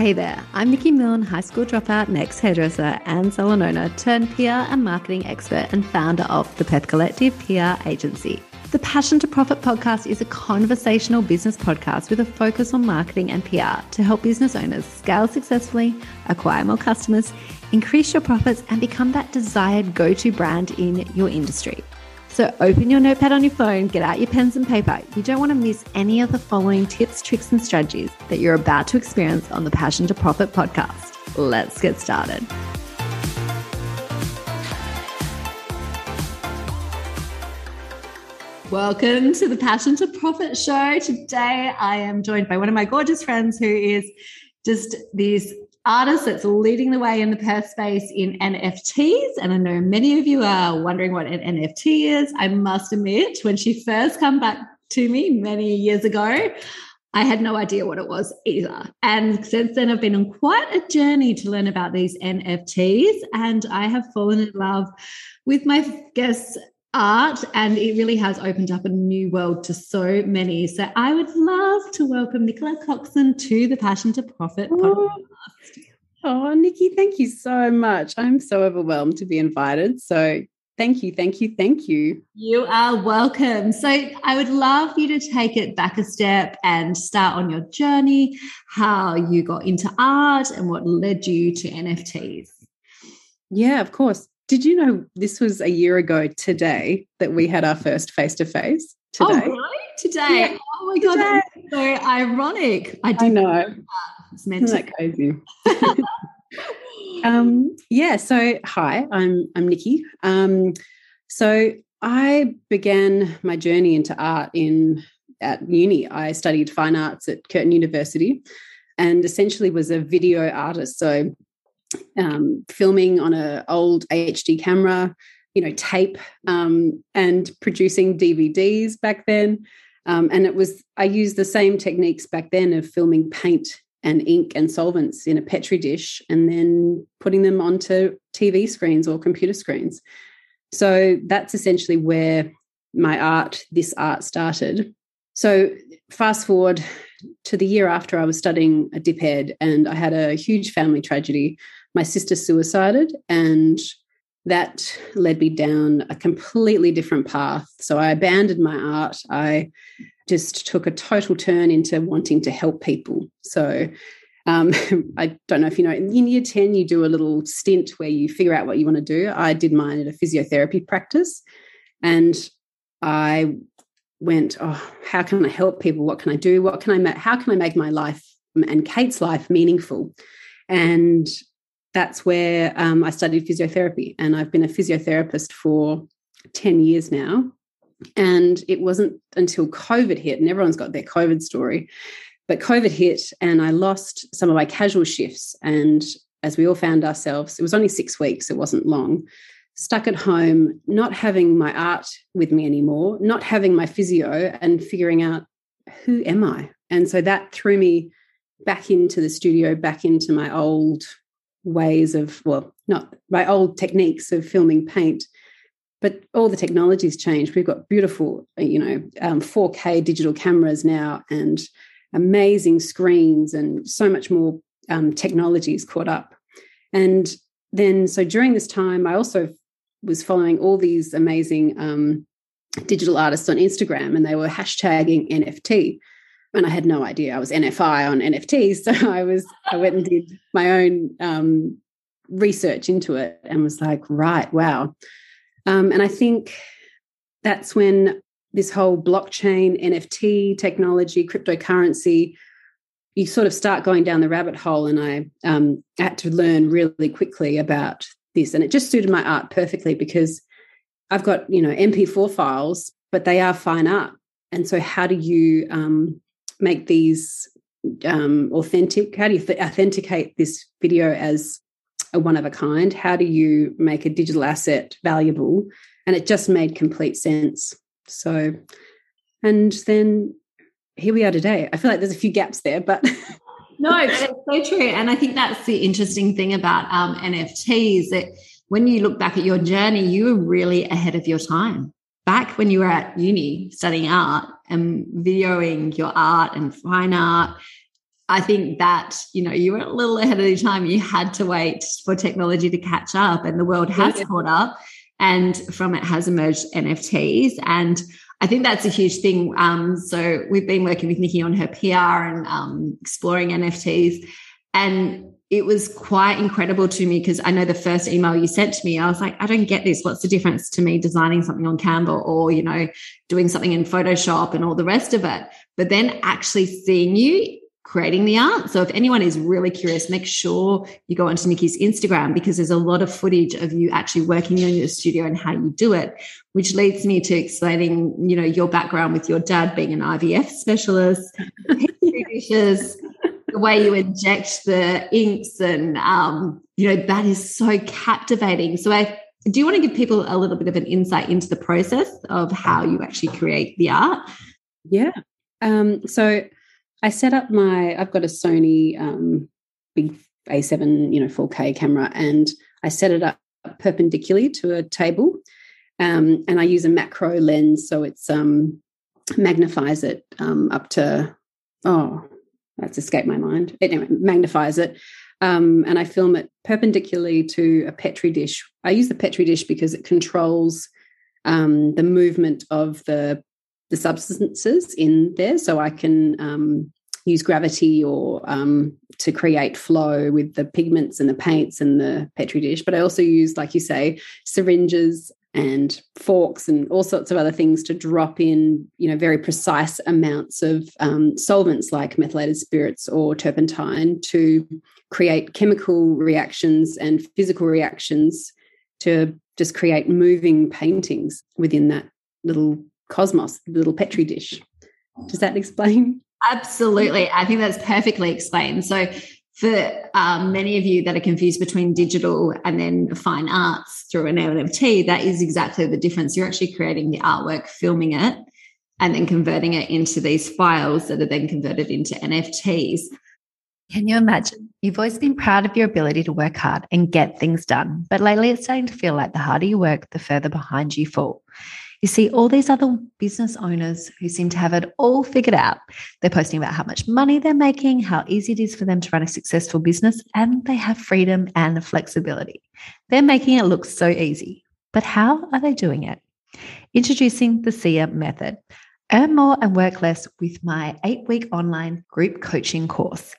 Hey there, I'm Nikki Milne, high school dropout, next hairdresser, and salon owner turned PR and marketing expert and founder of the Perth Collective PR agency. The Passion to Profit podcast is a conversational business podcast with a focus on marketing and PR to help business owners scale successfully, acquire more customers, increase your profits, and become that desired go to brand in your industry. So open your notepad on your phone, get out your pens and paper. You don't want to miss any of the following tips, tricks, and strategies that you're about to experience on the Passion to Profit podcast. Let's get started. Welcome to the Passion to Profit show. Today I am joined by one of my gorgeous friends who is just these artist that's leading the way in the Perth space in NFTs. And I know many of you are wondering what an NFT is. I must admit, when she first come back to me many years ago, I had no idea what it was either. And since then, I've been on quite a journey to learn about these NFTs. And I have fallen in love with my guests art and it really has opened up a new world to so many. So I would love to welcome Nicola Coxon to the Passion to Profit podcast. Oh, Nikki, thank you so much. I'm so overwhelmed to be invited. So thank you, thank you, thank you. You are welcome. So I would love you to take it back a step and start on your journey, how you got into art and what led you to NFTs. Yeah, of course. Did you know this was a year ago today that we had our first face to oh, face? Today. Oh, really? Today. Yeah. Oh my god, so ironic. I, I know. It's meant Isn't crazy? um, yeah. So hi, I'm I'm Nikki. Um, so I began my journey into art in at uni. I studied fine arts at Curtin University, and essentially was a video artist. So um, filming on an old HD camera, you know, tape, um, and producing DVDs back then. Um, and it was, I used the same techniques back then of filming paint and ink and solvents in a petri dish and then putting them onto TV screens or computer screens. So that's essentially where my art, this art started. So fast forward to the year after I was studying a dip ed and I had a huge family tragedy my sister suicided and that led me down a completely different path. So I abandoned my art. I just took a total turn into wanting to help people. So um, I don't know if you know, in year 10, you do a little stint where you figure out what you want to do. I did mine at a physiotherapy practice and I went, oh, how can I help people? What can I do? What can I make? How can I make my life and Kate's life meaningful? And that's where um, I studied physiotherapy, and I've been a physiotherapist for 10 years now. And it wasn't until COVID hit, and everyone's got their COVID story, but COVID hit, and I lost some of my casual shifts. And as we all found ourselves, it was only six weeks, it wasn't long, stuck at home, not having my art with me anymore, not having my physio, and figuring out who am I? And so that threw me back into the studio, back into my old ways of, well, not my old techniques of filming paint, but all the technology's changed. We've got beautiful, you know, um, 4K digital cameras now and amazing screens and so much more um, technology is caught up. And then, so during this time, I also was following all these amazing um, digital artists on Instagram and they were hashtagging NFT and I had no idea I was NFI on NFTs. So I was I went and did my own um, research into it and was like, right, wow. Um, and I think that's when this whole blockchain, NFT technology, cryptocurrency, you sort of start going down the rabbit hole. And I um, had to learn really quickly about this, and it just suited my art perfectly because I've got you know MP4 files, but they are fine art. And so, how do you um, make these um, authentic? How do you authenticate this video as a one of a kind? How do you make a digital asset valuable? And it just made complete sense. So, and then here we are today. I feel like there's a few gaps there, but. no, it's so true. And I think that's the interesting thing about um, NFTs that when you look back at your journey, you were really ahead of your time back when you were at uni studying art and videoing your art and fine art, I think that, you know, you were a little ahead of your time. You had to wait for technology to catch up, and the world has yeah. caught up. And from it has emerged NFTs. And I think that's a huge thing. Um, so we've been working with Nikki on her PR and um, exploring NFTs. And it was quite incredible to me because I know the first email you sent to me, I was like, I don't get this. What's the difference to me designing something on Canva or, you know, doing something in Photoshop and all the rest of it? But then actually seeing you creating the art. So if anyone is really curious, make sure you go onto Nikki's Instagram because there's a lot of footage of you actually working in your studio and how you do it, which leads me to explaining, you know, your background with your dad being an IVF specialist, dishes, the way you inject the inks and um, you know, that is so captivating. So I do you want to give people a little bit of an insight into the process of how you actually create the art? Yeah. Um, so I set up my, I've got a Sony um, big A7, you know, 4K camera, and I set it up perpendicularly to a table. Um, and I use a macro lens, so it's um, magnifies it um, up to, oh, that's escaped my mind. Anyway, it magnifies it. Um, and I film it perpendicularly to a Petri dish. I use the Petri dish because it controls um, the movement of the the substances in there so I can um, use gravity or um, to create flow with the pigments and the paints and the petri dish. But I also use, like you say, syringes and forks and all sorts of other things to drop in, you know, very precise amounts of um, solvents like methylated spirits or turpentine to create chemical reactions and physical reactions to just create moving paintings within that little cosmos, little petri dish. Does that explain? Absolutely. I think that's perfectly explained. So, for um, many of you that are confused between digital and then fine arts through an NFT, that is exactly the difference. You're actually creating the artwork, filming it, and then converting it into these files that are then converted into NFTs. Can you imagine? You've always been proud of your ability to work hard and get things done, but lately it's starting to feel like the harder you work, the further behind you fall. You see all these other business owners who seem to have it all figured out. They're posting about how much money they're making, how easy it is for them to run a successful business, and they have freedom and flexibility. They're making it look so easy. But how are they doing it? Introducing the SIA method. Earn more and work less with my eight week online group coaching course.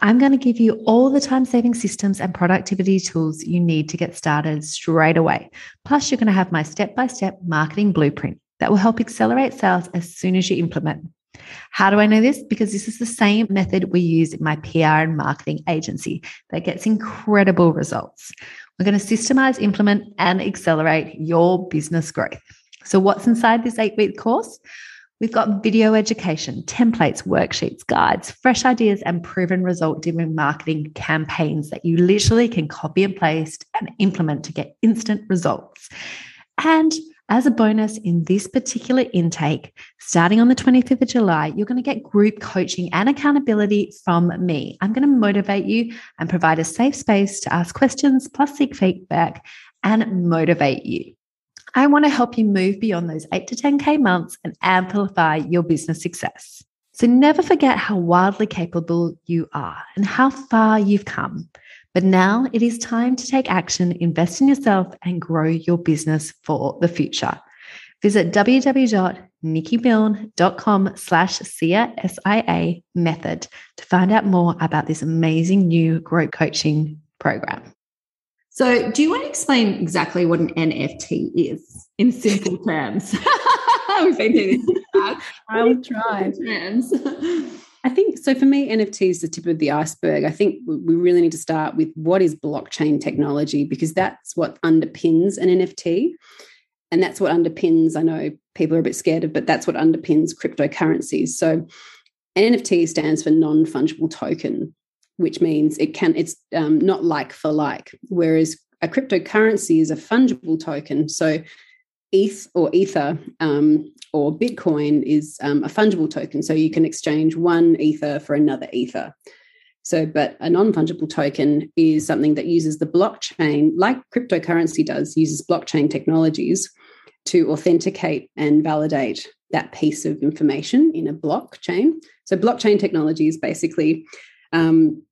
I'm going to give you all the time saving systems and productivity tools you need to get started straight away. Plus, you're going to have my step by step marketing blueprint that will help accelerate sales as soon as you implement. How do I know this? Because this is the same method we use in my PR and marketing agency that gets incredible results. We're going to systemize, implement, and accelerate your business growth. So, what's inside this eight week course? We've got video education, templates, worksheets, guides, fresh ideas, and proven result driven marketing campaigns that you literally can copy and paste and implement to get instant results. And as a bonus in this particular intake, starting on the 25th of July, you're going to get group coaching and accountability from me. I'm going to motivate you and provide a safe space to ask questions, plus seek feedback and motivate you. I want to help you move beyond those 8 to 10K months and amplify your business success. So never forget how wildly capable you are and how far you've come. But now it is time to take action, invest in yourself, and grow your business for the future. Visit www.nikkimilne.com slash SIA method to find out more about this amazing new growth coaching program. So, do you want to explain exactly what an NFT is in simple terms? We've been doing this. I'll try. Terms. I think so. For me, NFT is the tip of the iceberg. I think we really need to start with what is blockchain technology because that's what underpins an NFT. And that's what underpins, I know people are a bit scared of, but that's what underpins cryptocurrencies. So, an NFT stands for non fungible token which means it can it's um, not like for like whereas a cryptocurrency is a fungible token. So eth or ether um, or bitcoin is um, a fungible token. So you can exchange one ether for another ether. So but a non-fungible token is something that uses the blockchain like cryptocurrency does uses blockchain technologies to authenticate and validate that piece of information in a blockchain. So blockchain technology is basically um,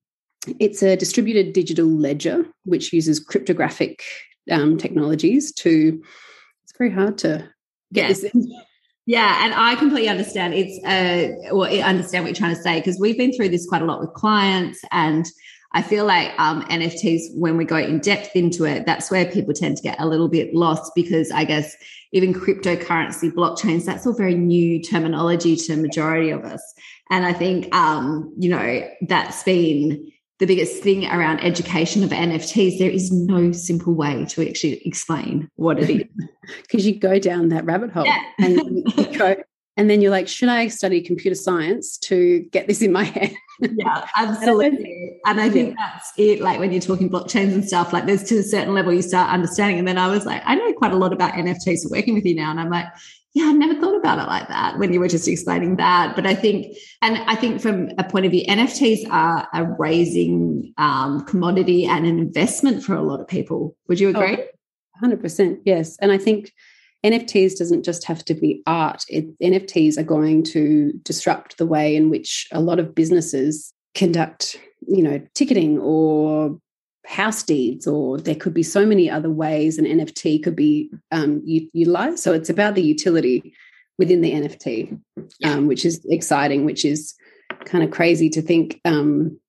it's a distributed digital ledger which uses cryptographic um, technologies to. It's very hard to get this in. Yeah, and I completely understand. It's uh, well, I understand what you're trying to say because we've been through this quite a lot with clients, and I feel like um, NFTs, when we go in depth into it, that's where people tend to get a little bit lost because I guess even cryptocurrency, blockchains, that's all very new terminology to majority of us. And I think, um, you know, that's been the biggest thing around education of NFTs. There is no simple way to actually explain what it is. Because you go down that rabbit hole yeah. and go, and then you're like, should I study computer science to get this in my head? Yeah, absolutely. and I think that's it. Like when you're talking blockchains and stuff, like there's to a certain level you start understanding. And then I was like, I know quite a lot about NFTs working with you now. And I'm like, yeah, I never thought about it like that when you were just explaining that. But I think, and I think from a point of view, NFTs are a raising um, commodity and an investment for a lot of people. Would you agree? Oh, 100%. Yes. And I think NFTs doesn't just have to be art. It, NFTs are going to disrupt the way in which a lot of businesses conduct, you know, ticketing or house deeds, or there could be so many other ways an NFT could be um, utilized. So it's about the utility within the NFT, um, which is exciting, which is kind of crazy to think um,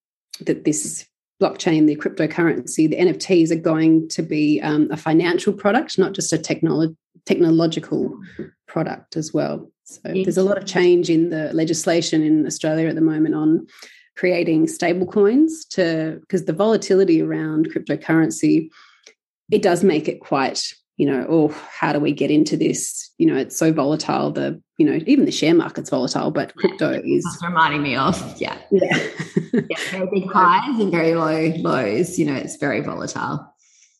that this blockchain, the cryptocurrency, the NFTs are going to be um, a financial product, not just a technolo- technological product as well. So there's a lot of change in the legislation in Australia at the moment on creating stable coins to because the volatility around cryptocurrency it does make it quite you know oh how do we get into this? You know it's so volatile the you know even the share market's volatile but crypto is That's reminding me of yeah. Yeah, yeah very big highs and very low lows you know it's very volatile.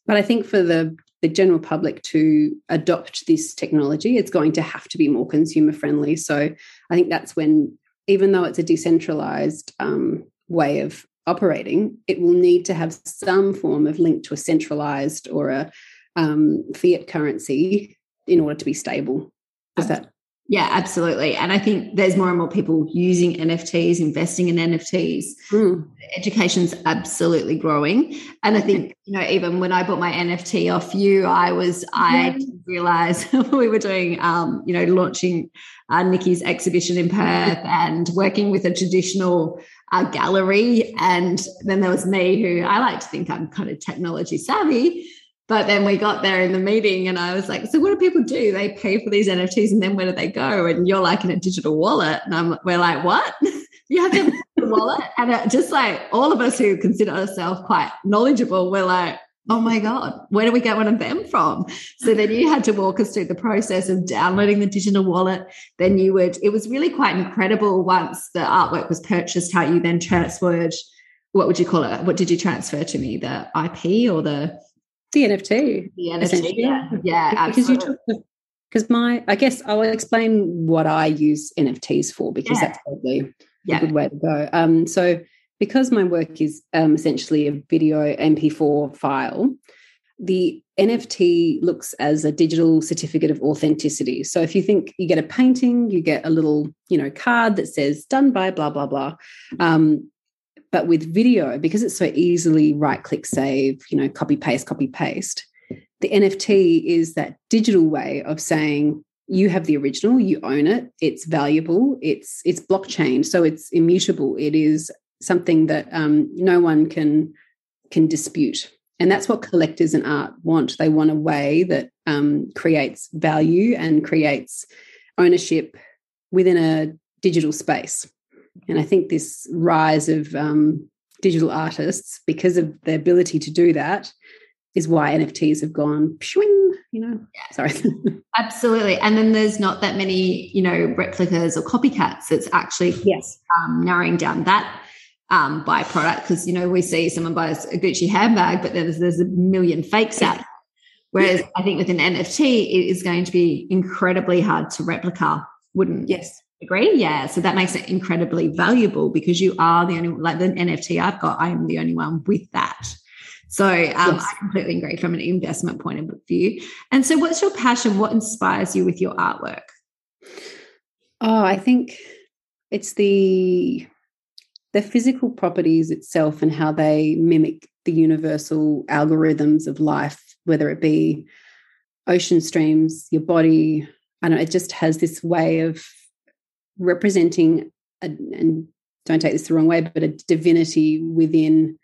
But i think for the the general public to adopt this technology it's going to have to be more consumer friendly. So i think that's when even though it's a decentralized um, way of operating, it will need to have some form of link to a centralized or a um, fiat currency in order to be stable. Is that? Yeah, absolutely. And I think there's more and more people using NFTs, investing in NFTs. Mm. Education's absolutely growing. And I think, you know, even when I bought my NFT off you, I was, I realized we were doing, um, you know, launching uh, Nikki's exhibition in Perth and working with a traditional uh, gallery. And then there was me, who I like to think I'm kind of technology savvy. But then we got there in the meeting and I was like, so what do people do? They pay for these NFTs and then where do they go? And you're like in a digital wallet. And I'm, we're like, what? you have to have a wallet? And just like all of us who consider ourselves quite knowledgeable, we're like, oh my God, where do we get one of them from? So then you had to walk us through the process of downloading the digital wallet. Then you would, it was really quite incredible once the artwork was purchased, how you then transferred, what would you call it? What did you transfer to me? The IP or the? The NFT. The NFT, yeah. Yeah, absolutely. Because my, I guess I'll explain what I use NFTs for because yeah. that's probably yeah. a good way to go. Um, so because my work is um, essentially a video MP4 file, the NFT looks as a digital certificate of authenticity. So if you think you get a painting, you get a little, you know, card that says done by blah blah blah. Um, but with video, because it's so easily right click save, you know, copy paste, copy paste, the NFT is that digital way of saying you have the original, you own it, it's valuable, it's it's blockchain, so it's immutable. It is something that um, no one can can dispute. And that's what collectors and art want. They want a way that um, creates value and creates ownership within a digital space. And i think this rise of um, digital artists because of the ability to do that is why nfts have gone pshwing, you know? Yeah. sorry. Absolutely. And then there's not that many you know replicas or copycats. It's actually yes. um, narrowing down that um, byproduct because you know we see someone buys a Gucci handbag, but there's there's a million fakes out. Whereas I think with an NFT, it is going to be incredibly hard to replica. Wouldn't yes agree? Yeah. So that makes it incredibly valuable because you are the only like the NFT I've got. I am the only one with that. So um, yes. I completely agree from an investment point of view. And so, what's your passion? What inspires you with your artwork? Oh, I think it's the the physical properties itself and how they mimic the universal algorithms of life, whether it be ocean streams, your body. I don't know, it just has this way of representing, a, and don't take this the wrong way, but a divinity within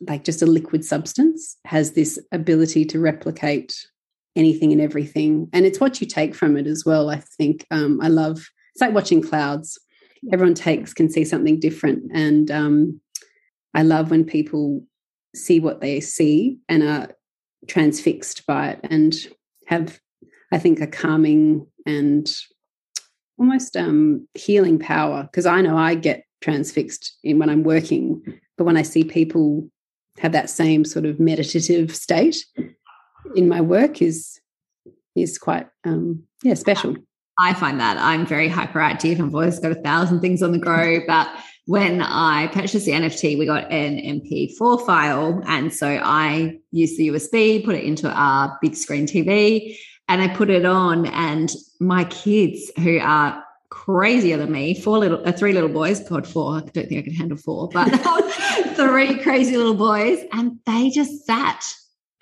like just a liquid substance has this ability to replicate anything and everything. And it's what you take from it as well. I think um, I love it's like watching clouds. Everyone takes can see something different. And um, I love when people see what they see and are transfixed by it and have, I think, a calming and almost um, healing power. Because I know I get transfixed in when I'm working, but when I see people have that same sort of meditative state in my work is is quite um, yeah special. I find that I'm very hyperactive. I've always got a thousand things on the go, but when I purchased the NFT, we got an MP4 file. And so I used the USB, put it into our big screen TV, and I put it on. And my kids, who are crazier than me, four little, uh, three little boys, God, four, I don't think I can handle four, but three crazy little boys, and they just sat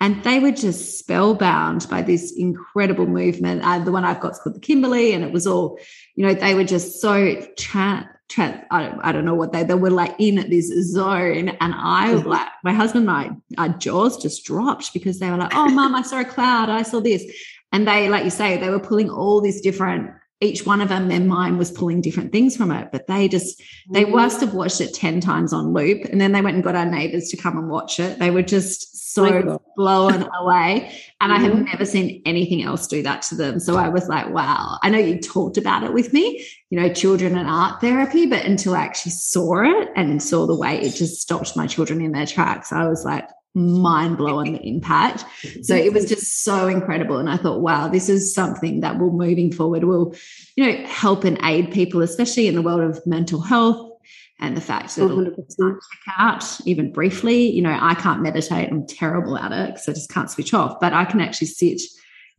and they were just spellbound by this incredible movement. Uh, the one I've got is called the Kimberley, and it was all, you know, they were just so tra- tra- I, don't, I don't know what they they were like in this zone, and I mm-hmm. like my husband and I, our jaws just dropped because they were like, "Oh, mom, I saw a cloud, I saw this," and they, like you say, they were pulling all these different each one of them, their mind was pulling different things from it. But they just, they mm. must have watched it 10 times on loop. And then they went and got our neighbors to come and watch it. They were just so blown away. And I have mm-hmm. never seen anything else do that to them. So I was like, wow. I know you talked about it with me, you know, children and art therapy, but until I actually saw it and saw the way it just stopped my children in their tracks, I was like, mind blowing the impact. So it was just so incredible. And I thought, wow, this is something that will moving forward will, you know, help and aid people, especially in the world of mental health and the fact that it'll check out even briefly. You know, I can't meditate. I'm terrible at it because I just can't switch off, but I can actually sit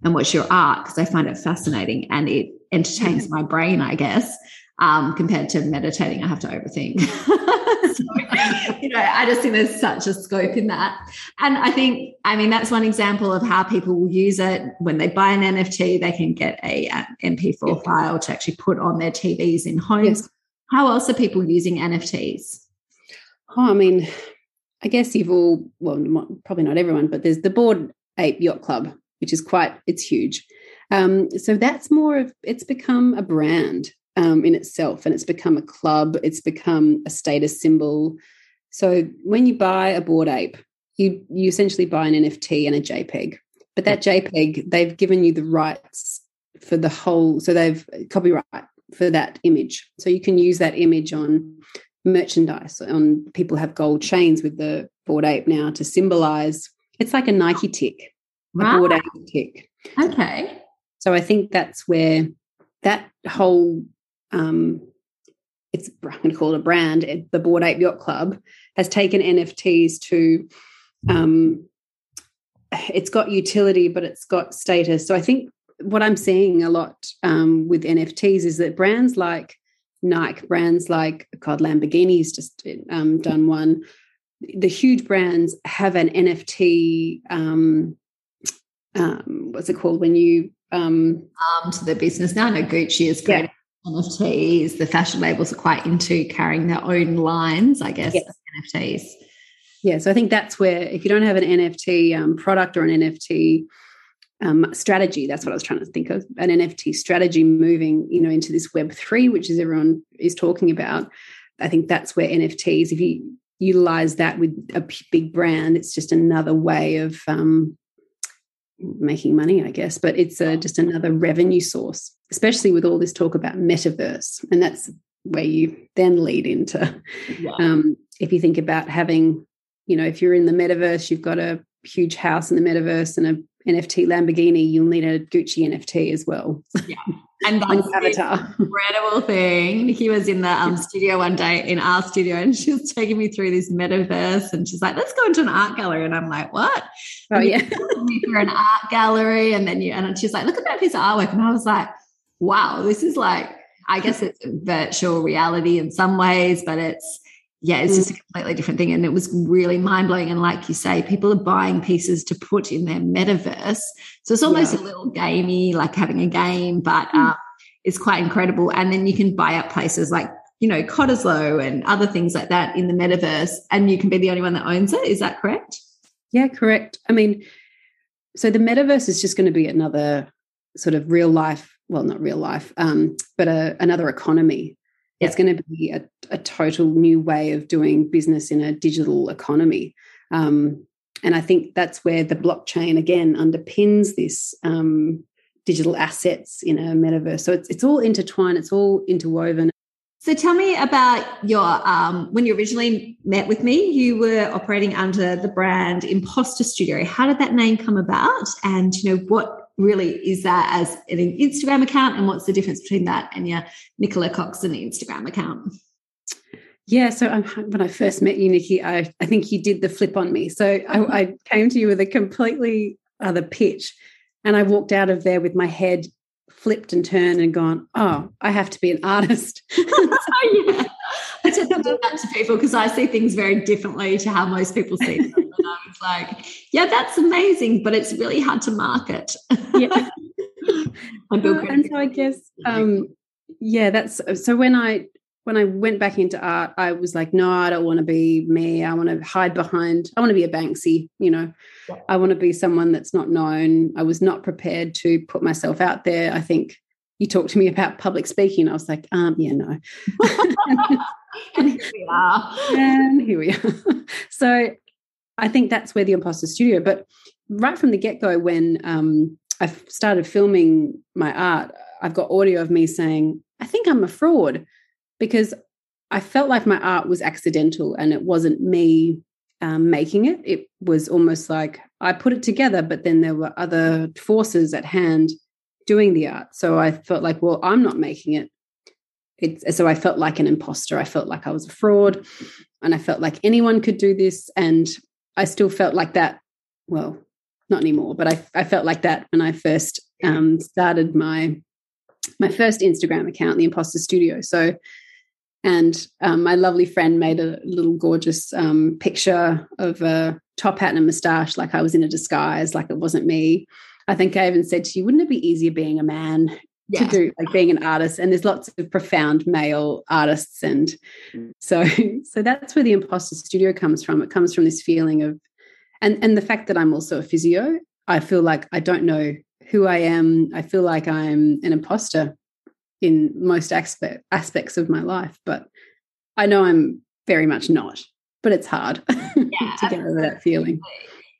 and watch your art because I find it fascinating and it entertains my brain, I guess. Um, compared to meditating, I have to overthink. so, you know, I just think there's such a scope in that. And I think, I mean, that's one example of how people will use it. When they buy an NFT, they can get a, MP4 file to actually put on their TVs in homes. Yes. How else are people using NFTs? Oh, I mean, I guess you've all, well, probably not everyone, but there's the Bored Ape Yacht Club, which is quite, it's huge. Um, so that's more of, it's become a brand um, in itself and it's become a club, it's become a status symbol. So when you buy a Board Ape, you you essentially buy an NFT and a JPEG. But that JPEG, they've given you the rights for the whole, so they've copyright for that image. So you can use that image on merchandise. On people have gold chains with the Bored Ape now to symbolize. It's like a Nike tick, right. a Bored Ape tick. Okay. So I think that's where that whole um, it's I'm going to call it a brand, the Bored Ape Yacht Club has taken NFTs to um, it's got utility, but it's got status. So I think what I'm seeing a lot um, with NFTs is that brands like Nike, brands like God Lamborghini's just um, done one. The huge brands have an NFT. Um, um, what's it called when you um, um to the business now? No, Gucci is great. creating NFTs. The fashion labels are quite into carrying their own lines, I guess, yes. NFTs. Yeah, so I think that's where if you don't have an NFT um, product or an NFT um, strategy, that's what I was trying to think of, an NFT strategy moving, you know, into this Web three, which is everyone is talking about. I think that's where NFTs, if you utilize that with a big brand, it's just another way of um, making money, I guess. But it's a, just another revenue source especially with all this talk about metaverse. And that's where you then lead into wow. um, if you think about having, you know, if you're in the metaverse, you've got a huge house in the metaverse and a NFT Lamborghini, you'll need a Gucci NFT as well. Yeah. And that's avatar. incredible thing. He was in the um, studio one day in our studio and she was taking me through this metaverse and she's like, let's go into an art gallery. And I'm like, what? Oh, and yeah. For an art gallery. And then you, and she's like, look at that piece of artwork. And I was like, wow, this is like I guess it's virtual reality in some ways, but it's yeah, it's just a mm. completely different thing. And it was really mind blowing. And like you say, people are buying pieces to put in their metaverse. So it's almost yeah. a little gamey, like having a game, but mm. uh, it's quite incredible. And then you can buy up places like, you know, Cottesloe and other things like that in the metaverse. And you can be the only one that owns it. Is that correct? Yeah, correct. I mean, so the metaverse is just going to be another sort of real life, well, not real life, um, but a, another economy It's going to be a, a, total new way of doing business in a digital economy. Um, and I think that's where the blockchain again underpins this um, digital assets in a metaverse. So it's, it's all intertwined, it's all interwoven. So tell me about your um, when you originally met with me, you were operating under the brand Imposter Studio. How did that name come about? And you know what really is that as an Instagram account? And what's the difference between that and your Nicola Coxon Instagram account? Yeah, so um, when I first met you, Nikki, I, I think you did the flip on me. So I, I came to you with a completely other pitch, and I walked out of there with my head flipped and turned and gone, oh, I have to be an artist. oh, yeah. I tend to do that to people because I see things very differently to how most people see them. And I was like, yeah, that's amazing, but it's really hard to market. yeah. and so I guess, um, yeah, that's so when I when I went back into art, I was like, no, I don't want to be me. I want to hide behind, I want to be a Banksy, you know, yeah. I want to be someone that's not known. I was not prepared to put myself out there. I think you talked to me about public speaking. I was like, um, yeah, no. and here we are. And here we are. so I think that's where the imposter studio, but right from the get-go, when um, I started filming my art, I've got audio of me saying, I think I'm a fraud because I felt like my art was accidental and it wasn't me um, making it. It was almost like I put it together, but then there were other forces at hand doing the art. So I felt like, well, I'm not making it. It's, so I felt like an imposter. I felt like I was a fraud and I felt like anyone could do this. And I still felt like that. Well, not anymore, but I, I felt like that when I first um, started my my first Instagram account, the Imposter Studio. So, and um, my lovely friend made a little gorgeous um, picture of a top hat and a moustache, like I was in a disguise, like it wasn't me. I think I even said to you, wouldn't it be easier being a man yeah. to do, like being an artist? And there's lots of profound male artists, and mm. so so that's where the imposter studio comes from. It comes from this feeling of, and and the fact that I'm also a physio. I feel like I don't know who I am. I feel like I'm an imposter in most aspect, aspects of my life, but I know I'm very much not. But it's hard yeah, to get over that feeling.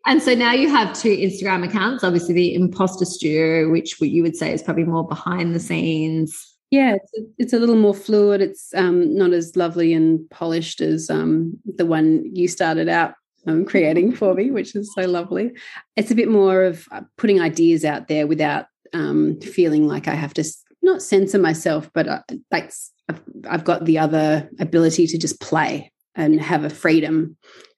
And so now you have two Instagram accounts, obviously the Imposter Studio, which you would say is probably more behind the scenes. Yeah, it's a, it's a little more fluid. It's um, not as lovely and polished as um, the one you started out um, creating for me, which is so lovely. It's a bit more of uh, putting ideas out there without um, feeling like I have to not censor myself, but uh, like I've got the other ability to just play and have a freedom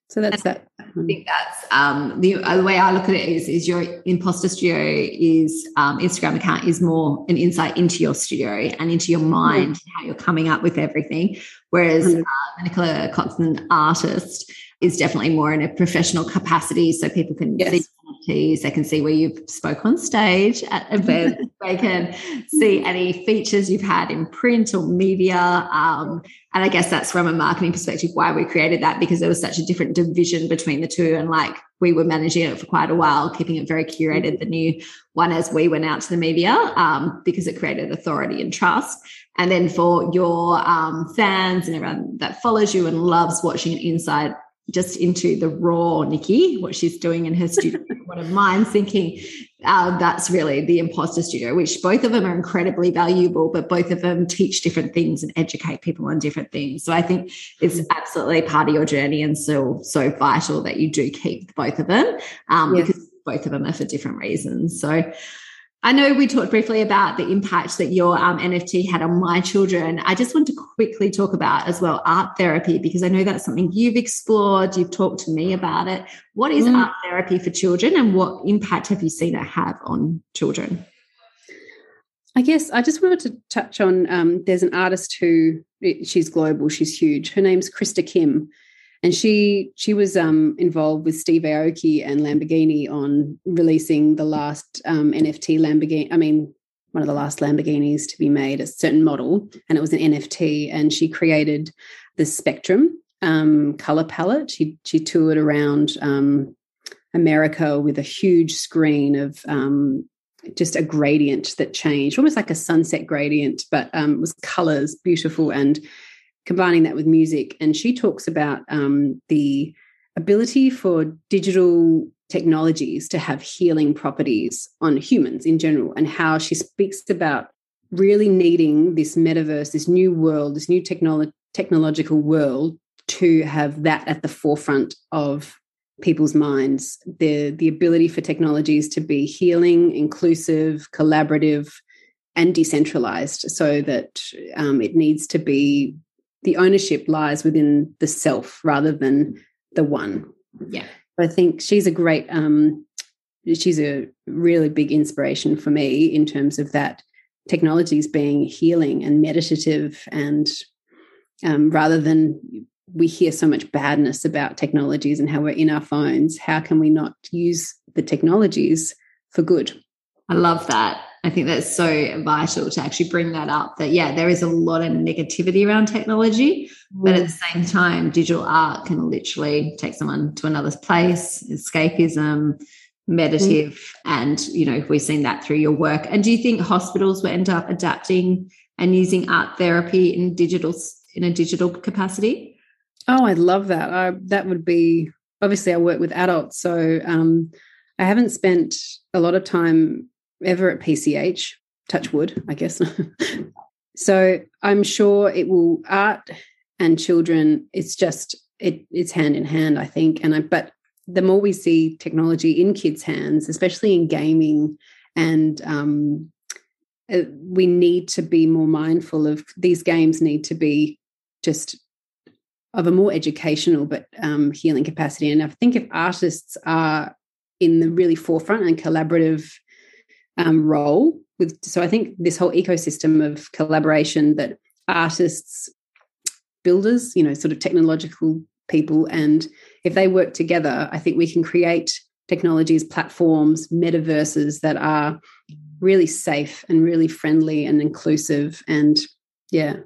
so that's that. I think that's um, the, uh, the, way I look at it is, is your imposter studio is um, Instagram account is more an insight into your studio and into your mind, mm. how you're coming up with everything. Whereas mm. uh, Nicola Coxon artist is definitely more in a professional capacity, so people can yes. see NFTs. They can see where you've spoke on stage at events. they can see any features you've had in print or media. Um, and I guess that's from a marketing perspective why we created that because there was such a different division between the two. And like we were managing it for quite a while, keeping it very curated, the new one as we went out to the media um, because it created authority and trust. And then for your um, fans and everyone that follows you and loves watching it inside just into the raw Nikki, what she's doing in her studio. One of mine thinking uh, that's really the imposter studio, which both of them are incredibly valuable, but both of them teach different things and educate people on different things. So I think it's mm. absolutely part of your journey and so so vital that you do keep both of them um, yes. because both of them are for different reasons. So I know we talked briefly about the impact that your um, NFT had on my children. I just want to quickly talk about as well art therapy because I know that's something you've explored. You've talked to me about it. What is mm. art therapy for children and what impact have you seen it have on children? I guess I just wanted to touch on um, there's an artist who she's global, she's huge. Her name's Krista Kim. And she she was um, involved with Steve Aoki and Lamborghini on releasing the last um, NFT Lamborghini. I mean, one of the last Lamborghinis to be made, a certain model, and it was an NFT. And she created the Spectrum um, color palette. She she toured around um, America with a huge screen of um, just a gradient that changed, almost like a sunset gradient, but um, was colors, beautiful, and combining that with music. And she talks about um, the ability for digital technologies to have healing properties on humans in general and how she speaks about really needing this metaverse this new world this new technolo- technological world to have that at the forefront of people's minds the the ability for technologies to be healing inclusive collaborative and decentralized so that um, it needs to be the ownership lies within the self rather than the one. Yeah. I think she's a great, um, she's a really big inspiration for me in terms of that technologies being healing and meditative and um, rather than we hear so much badness about technologies and how we're in our phones how can we not use the technologies for good? I love that I think that's so vital to actually bring that up that, yeah, there is a lot of negativity around technology, mm. but at the mm. same time, digital art can literally take someone to another place, escapism, meditative. Mm. And, you know, we've seen that through your work. And do you think hospitals will end up adapting and using art therapy in digital, in a digital capacity? Oh, I love that. I, that would be obviously I work with adults. So um, I haven't spent a lot of time ever at PCH, touch wood, I guess. so I'm sure it will art and children, it's just it it's hand in hand, I think. And I but the more we see technology in kids' hands, especially in gaming, and um, uh, we need to be more mindful of these games need to be just of a more educational but um, healing capacity. And I think if artists are in the really forefront and collaborative um, role with so i think this whole ecosystem of collaboration that artists builders you know sort of technological people and if they work together i think we can create technologies platforms metaverses that are really safe and really friendly and inclusive and yeah.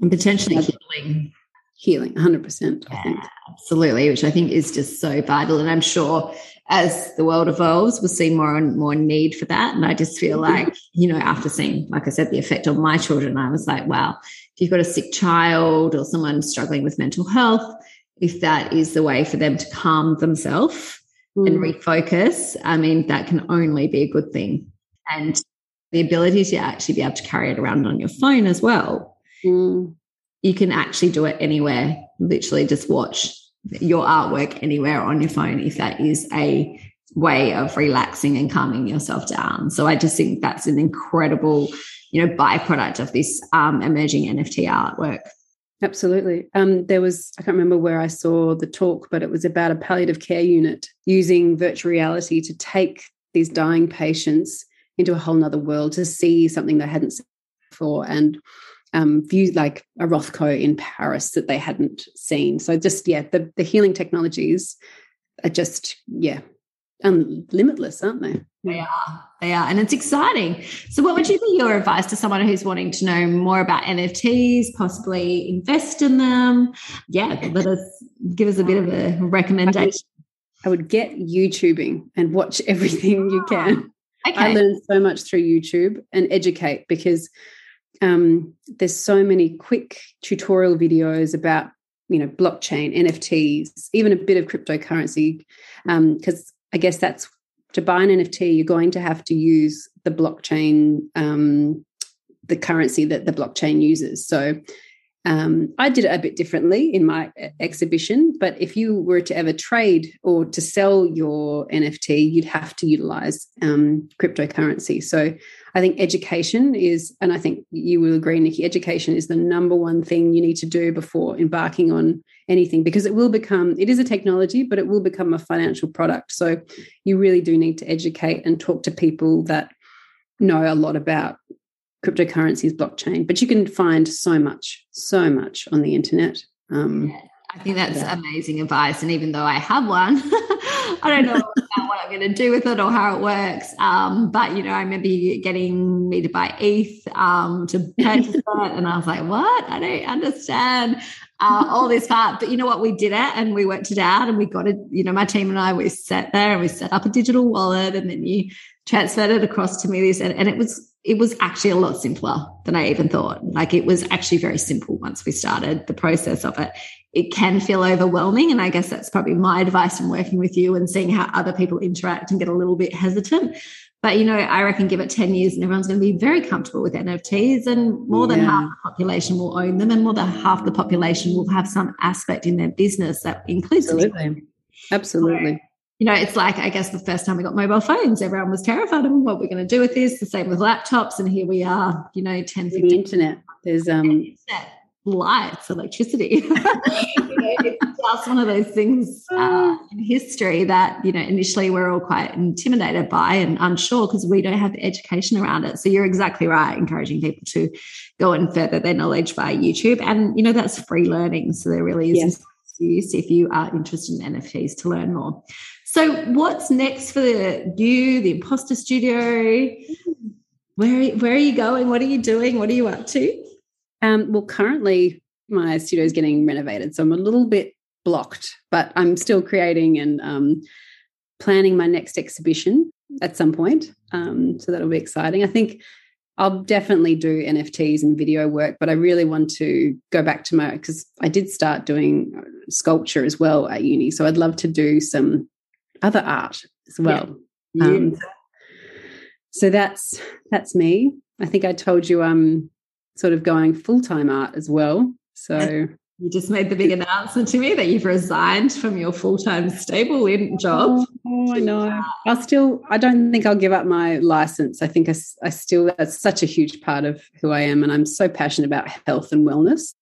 And potentially healing. Healing 100% i think. Absolutely which i think is just so vital and i'm sure as the world evolves, we'll see more and more need for that. And I just feel mm-hmm. like, you know, after seeing, like I said, the effect on my children, I was like, wow, if you've got a sick child or someone struggling with mental health, if that is the way for them to calm themselves mm. and refocus, I mean, that can only be a good thing. And the ability to actually be able to carry it around on your phone as well. Mm. You can actually do it anywhere, literally just watch your artwork anywhere on your phone if that is a way of relaxing and calming yourself down. So I just think that's an incredible, you know, byproduct of this um, emerging NFT artwork. Absolutely. Um, there was, I can't remember where I saw the talk, but it was about a palliative care unit using virtual reality to take these dying patients into a whole nother world to see something they hadn't seen before. And um, views like a Rothko in Paris that they hadn't seen. So just yeah, the the healing technologies are just yeah, um, limitless, aren't they? They are. They are. And it's exciting. So, what would you be your advice to someone who's wanting to know more about NFTs, possibly invest in them? Yeah, let us give us a bit of a recommendation. I would, get YouTubing and watch everything you can. Okay. I learned so much through YouTube and educate because um, there's so many quick tutorial videos about you know blockchain nfts even a bit of cryptocurrency because um, i guess that's to buy an nft you're going to have to use the blockchain um, the currency that the blockchain uses. So um, I did it a bit differently in my exhibition, but if you were to ever trade or to sell your NFT, you'd have to utilize um, cryptocurrency. So I think education is, and I think you will agree, Nikki, education is the number one thing you need to do before embarking on anything because it will become, it is a technology, but it will become a financial product. So you really do need to educate and talk to people that know a lot about cryptocurrencies, blockchain, but you can find so much, so much on the internet. Um, I think that's yeah. amazing advice. And even though I have one, I don't know what I'm going to do with it or how it works. Um, but you know, I remember you getting me to buy ETH um, to purchase it, and I was like, "What? I don't understand uh, all this part." But you know what? We did it, and we worked it out, and we got it. You know, my team and I we sat there and we set up a digital wallet, and then you transferred it across to me. This and, and it was it was actually a lot simpler than I even thought. Like it was actually very simple once we started the process of it. It can feel overwhelming. And I guess that's probably my advice from working with you and seeing how other people interact and get a little bit hesitant. But you know, I reckon give it 10 years and everyone's going to be very comfortable with NFTs and more than half the population will own them and more than half the population will have some aspect in their business that includes Absolutely. Absolutely you know, it's like, I guess the first time we got mobile phones, everyone was terrified of what we're going to do with this. The same with laptops. And here we are, you know, 10, 15. The internet. There's um internet, lights, electricity. you know, it's just one of those things uh, in history that, you know, initially we're all quite intimidated by and unsure because we don't have the education around it. So you're exactly right, encouraging people to go and further their knowledge via YouTube. And, you know, that's free learning. So there really is yes. use if you are interested in NFTs to learn more. So, what's next for the, you, the Imposter Studio? Where, where are you going? What are you doing? What are you up to? Um, well, currently my studio is getting renovated, so I'm a little bit blocked, but I'm still creating and um, planning my next exhibition at some point. Um, so that'll be exciting. I think I'll definitely do NFTs and video work, but I really want to go back to my because I did start doing sculpture as well at uni. So I'd love to do some other art as well. Yeah. Um, so that's that's me. I think I told you I'm sort of going full time art as well. So you just made the big announcement to me that you've resigned from your full time stable in job. Oh, oh, I know. I'll still. I don't think I'll give up my license. I think I, I still. That's such a huge part of who I am, and I'm so passionate about health and wellness.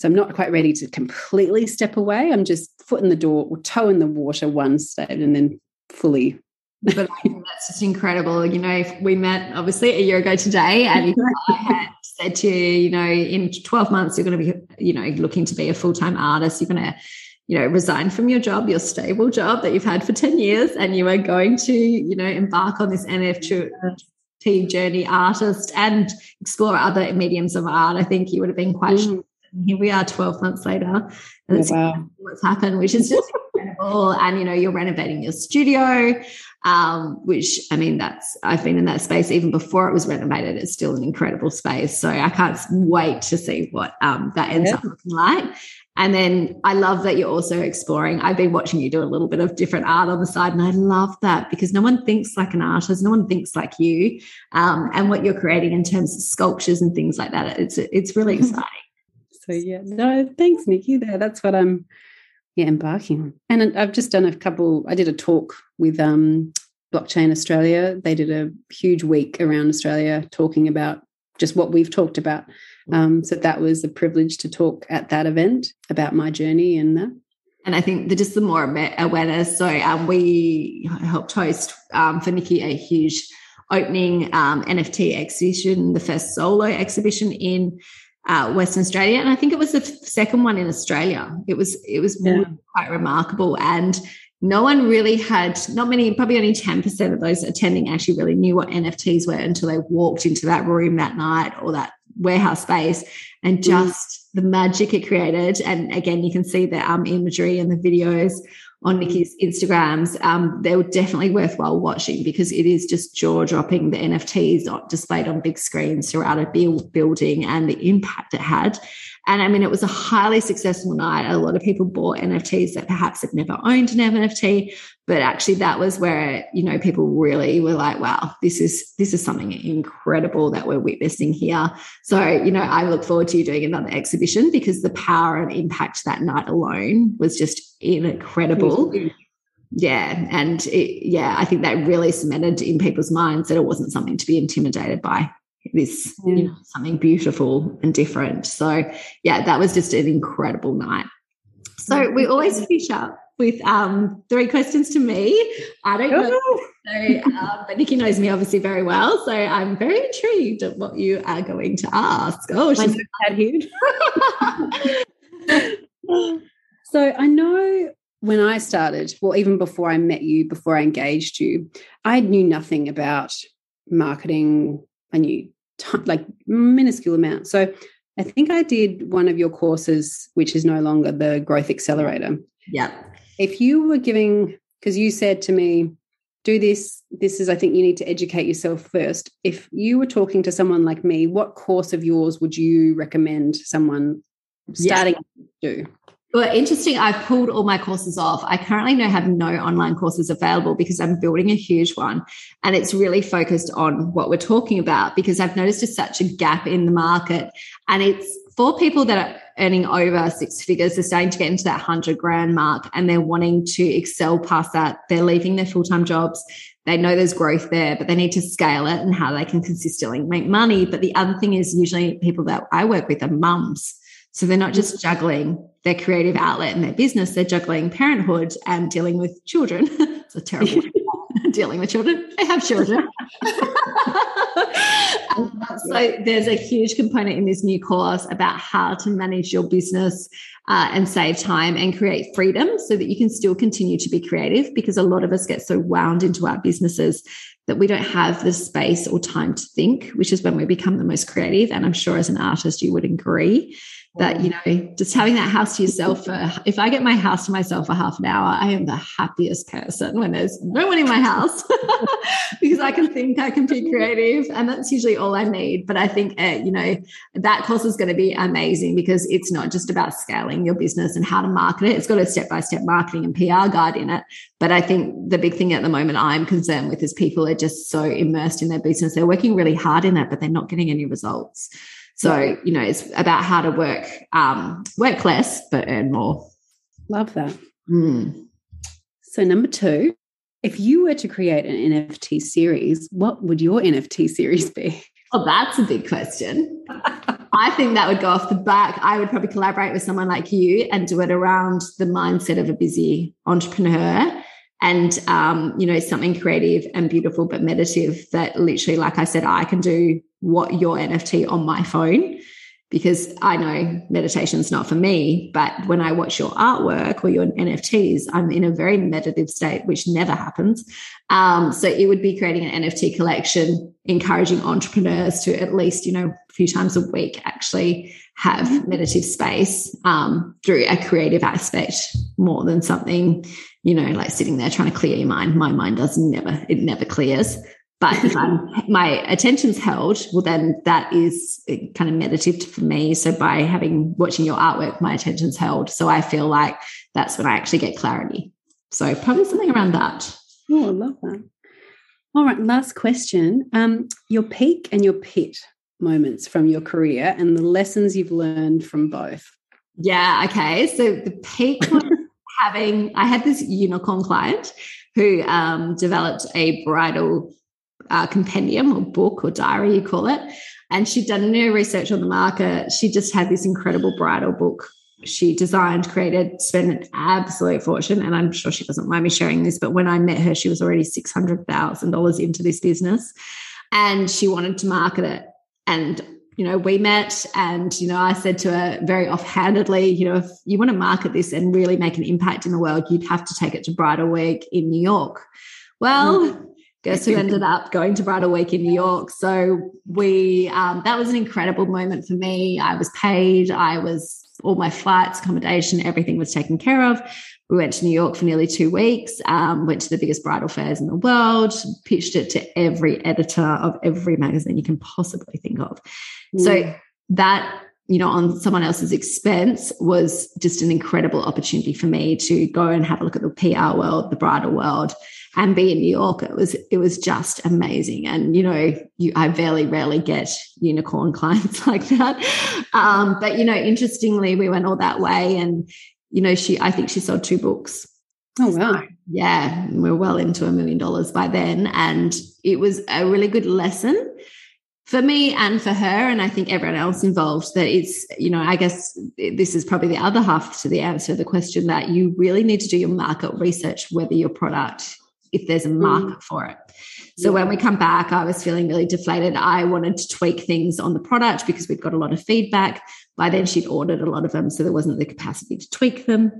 So I'm not quite ready to completely step away. I'm just foot in the door or toe in the water one stage and then fully. but that's just incredible. You know, if we met obviously a year ago today, and if I had said to you, you know, in 12 months, you're going to be, you know, looking to be a full time artist, you're going to, you know, resign from your job, your stable job that you've had for 10 years, and you are going to, you know, embark on this NFT journey artist and explore other mediums of art, I think you would have been quite mm here we are 12 months later and oh, wow. what's happened which is just incredible and you know you're renovating your studio um, which i mean that's i've been in that space even before it was renovated it's still an incredible space so i can't wait to see what um, that ends yeah. up looking like and then I love that you're also exploring. I've been watching you do a little bit of different art on the side, and I love that because no one thinks like an artist, no one thinks like you, um, and what you're creating in terms of sculptures and things like that. It's it's really exciting. So yeah, no, thanks, Nikki. There, that's what I'm yeah embarking on. And I've just done a couple. I did a talk with um, Blockchain Australia. They did a huge week around Australia talking about just what we've talked about. Um, so that was a privilege to talk at that event about my journey and that. And I think that just the more awareness. So um, we helped host um, for Nikki a huge opening um, NFT exhibition, the first solo exhibition in uh, Western Australia, and I think it was the second one in Australia. It was it was yeah. quite remarkable, and no one really had not many, probably only ten percent of those attending actually really knew what NFTs were until they walked into that room that night or that warehouse space, and mm. just mm. the magic it created. And again, you can see the um, imagery and the videos on Nikki's Instagrams, um, they were definitely worthwhile watching because it is just jaw dropping. The NFTs displayed on big screens throughout a building and the impact it had. And I mean, it was a highly successful night. A lot of people bought NFTs that perhaps had never owned an NFT, but actually that was where, you know, people really were like, wow, this is, this is something incredible that we're witnessing here. So, you know, I look forward to you doing another exhibition because the power and impact that night alone was just incredible. Yeah. And it, yeah, I think that really cemented in people's minds that it wasn't something to be intimidated by this yeah. you know, something beautiful and different. So yeah, that was just an incredible night. So we always finish up with um, three questions to me. I don't know. Oh. So, um, but Nikki knows me obviously very well. So I'm very intrigued at what you are going to ask. Oh, she's had huge. so I know when I started, well, even before I met you, before I engaged you, I knew nothing about marketing. I knew t- like minuscule amount. So I think I did one of your courses, which is no longer the Growth Accelerator. Yeah. If you were giving, because you said to me, do this, this is, I think you need to educate yourself first. If you were talking to someone like me, what course of yours would you recommend someone starting yeah. to do? Well, interesting. I've pulled all my courses off. I currently no have no online courses available because I'm building a huge one and it's really focused on what we're talking about because I've noticed just such a gap in the market and it's for people that are earning over six figures, they're starting to get into that hundred grand mark and they're wanting to excel past that. They're leaving their full-time jobs. They know there's growth there, but they need to scale it and how they can consistently make money. But the other thing is usually people that I work with are mums so they're not mm. just juggling their creative outlet and their business, they're juggling parenthood and dealing with children. it's a terrible dealing with children. I have children. um, so there's a huge component in this new course about how to manage your business uh, and save time and create freedom so that you can still continue to be creative because a lot of us get so wound into our businesses that we don't have the space or time to think, which is when we become the most creative. And I'm sure as an artist, you would agree that you know just having that house to yourself for if i get my house to myself for half an hour i am the happiest person when there's no one in my house because i can think i can be creative and that's usually all i need. But i think uh, you know that course is going to be amazing because it's not just about scaling your business and how to market it. It's got a step-by-step marketing and pr guide in it. But i think the big thing at the moment i'm concerned with is people are just so immersed in their business. They're working really hard in that but they're not getting any results so, you know, it's about how to work, um, work less, but earn more. Love that. Mm. So, number two, if you were to create an NFT series, what would your NFT series be? Oh, that's a big question. I think that would go off the back. I would probably collaborate with someone like you and do it around the mindset of a busy entrepreneur and um, you know something creative and beautiful but meditative that literally like i said i can do what your nft on my phone because i know meditation's not for me but when i watch your artwork or your nfts i'm in a very meditative state which never happens um, so it would be creating an nft collection encouraging entrepreneurs to at least you know a few times a week actually have meditative space um, through a creative aspect more than something you know, like sitting there trying to clear your mind. My mind does never, it never clears. But if I'm, my attention's held, well, then that is kind of meditative for me. So by having, watching your artwork, my attention's held. So I feel like that's when I actually get clarity. So probably something around that. Oh, I love that. All right, last question. Um, your peak and your pit moments from your career and the lessons you've learned from both. Yeah, okay. So the peak was having, I had this unicorn client who um, developed a bridal uh, compendium or book or diary, you call it. And she'd done no research on the market. She just had this incredible bridal book. She designed, created, spent an absolute fortune. And I'm sure she doesn't mind me sharing this, but when I met her, she was already $600,000 into this business and she wanted to market it. And you know, we met and, you know, I said to her very offhandedly, you know, if you want to market this and really make an impact in the world, you'd have to take it to Bridal Week in New York. Well, mm. Guess who ended up going to Bridal Week in New York? So we, um, that was an incredible moment for me. I was paid. I was, all my flights, accommodation, everything was taken care of. We went to New York for nearly two weeks, um, went to the biggest bridal fairs in the world, pitched it to every editor of every magazine you can possibly think of. Mm. So that, you know, on someone else's expense was just an incredible opportunity for me to go and have a look at the PR world, the bridal world, and be in New York. It was it was just amazing. And you know, you I very rarely get unicorn clients like that. Um, but you know, interestingly, we went all that way and you know, she I think she sold two books. Oh wow. So, yeah, we we're well into a million dollars by then. And it was a really good lesson for me and for her, and I think everyone else involved, that it's, you know, I guess this is probably the other half to the answer the question that you really need to do your market research, whether your product, if there's a market mm. for it. So yeah. when we come back, I was feeling really deflated. I wanted to tweak things on the product because we'd got a lot of feedback. By then, she'd ordered a lot of them, so there wasn't the capacity to tweak them.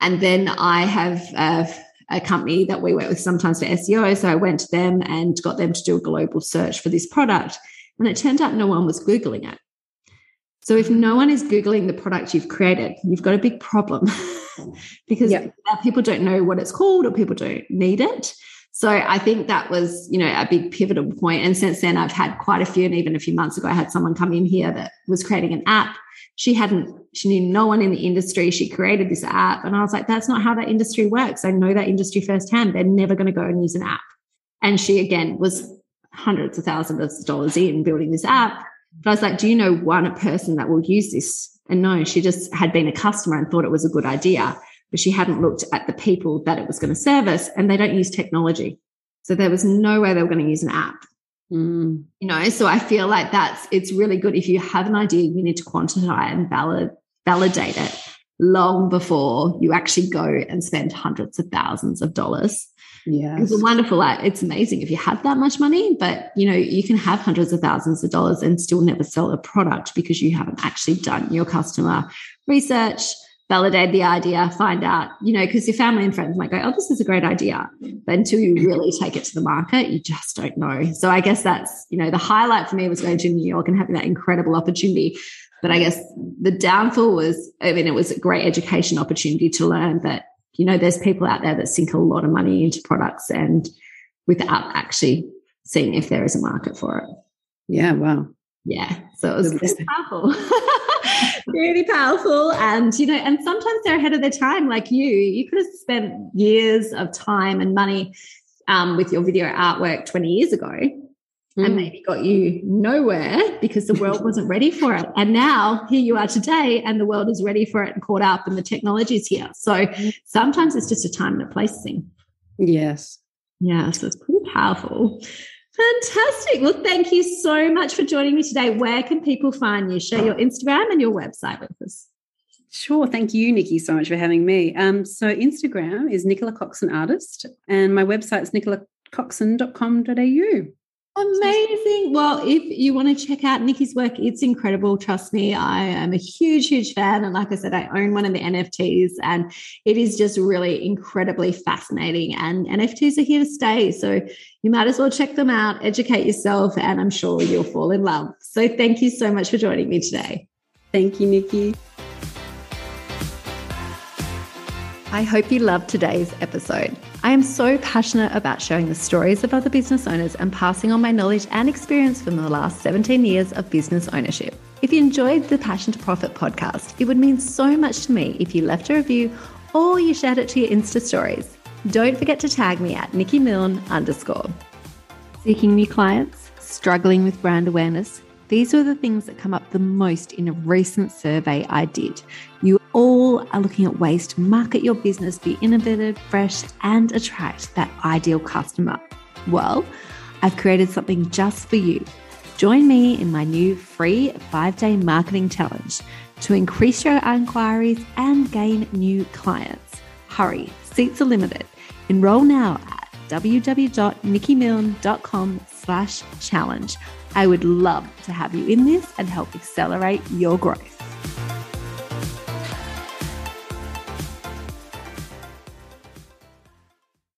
And then I have uh, a company that we work with sometimes for SEO. So I went to them and got them to do a global search for this product. And it turned out no one was Googling it. So if no one is Googling the product you've created, you've got a big problem because yep. people don't know what it's called or people don't need it. So I think that was, you know, a big pivotal point. And since then, I've had quite a few. And even a few months ago, I had someone come in here that was creating an app. She hadn't, she knew no one in the industry. She created this app. And I was like, that's not how that industry works. I know that industry firsthand. They're never going to go and use an app. And she, again, was hundreds of thousands of dollars in building this app. But I was like, do you know one person that will use this? And no, she just had been a customer and thought it was a good idea, but she hadn't looked at the people that it was going to service and they don't use technology. So there was no way they were going to use an app. Mm. You know, so I feel like that's it's really good if you have an idea, you need to quantify and valid, validate it long before you actually go and spend hundreds of thousands of dollars yeah. It's a wonderful. It's amazing if you have that much money, but you know, you can have hundreds of thousands of dollars and still never sell a product because you haven't actually done your customer research, validate the idea, find out, you know, because your family and friends might go, oh, this is a great idea. But until you really take it to the market, you just don't know. So I guess that's, you know, the highlight for me was going to New York and having that incredible opportunity. But I guess the downfall was, I mean, it was a great education opportunity to learn that you know, there's people out there that sink a lot of money into products and without actually seeing if there is a market for it. Yeah, wow. Yeah. So it was really powerful. really powerful. And, you know, and sometimes they're ahead of their time, like you. You could have spent years of time and money um, with your video artwork 20 years ago mm. and maybe got you nowhere because the world wasn't ready for it. And now here you are today, and the world is ready for it and caught up, and the technology is here. So sometimes it's just a time and a place thing. Yes. Yeah. So it's pretty powerful. Fantastic. Well, thank you so much for joining me today. Where can people find you? Share your Instagram and your website with us. Sure. Thank you, Nikki, so much for having me. Um, so Instagram is Nicola Coxon Artist, and my website is nicolacoxon.com.au. Amazing. Well, if you want to check out Nikki's work, it's incredible. Trust me, I am a huge, huge fan. And like I said, I own one of the NFTs and it is just really incredibly fascinating. And NFTs are here to stay. So you might as well check them out, educate yourself, and I'm sure you'll fall in love. So thank you so much for joining me today. Thank you, Nikki. I hope you loved today's episode. I am so passionate about sharing the stories of other business owners and passing on my knowledge and experience from the last 17 years of business ownership. If you enjoyed the Passion to Profit podcast, it would mean so much to me if you left a review or you shared it to your Insta stories. Don't forget to tag me at Nikki Milne underscore. Seeking new clients, struggling with brand awareness, these were the things that come up the most in a recent survey I did. You are looking at ways to market your business, be innovative, fresh, and attract that ideal customer. Well, I've created something just for you. Join me in my new free five day marketing challenge to increase your inquiries and gain new clients. Hurry, seats are limited. Enroll now at www.nikkimilne.com slash challenge. I would love to have you in this and help accelerate your growth.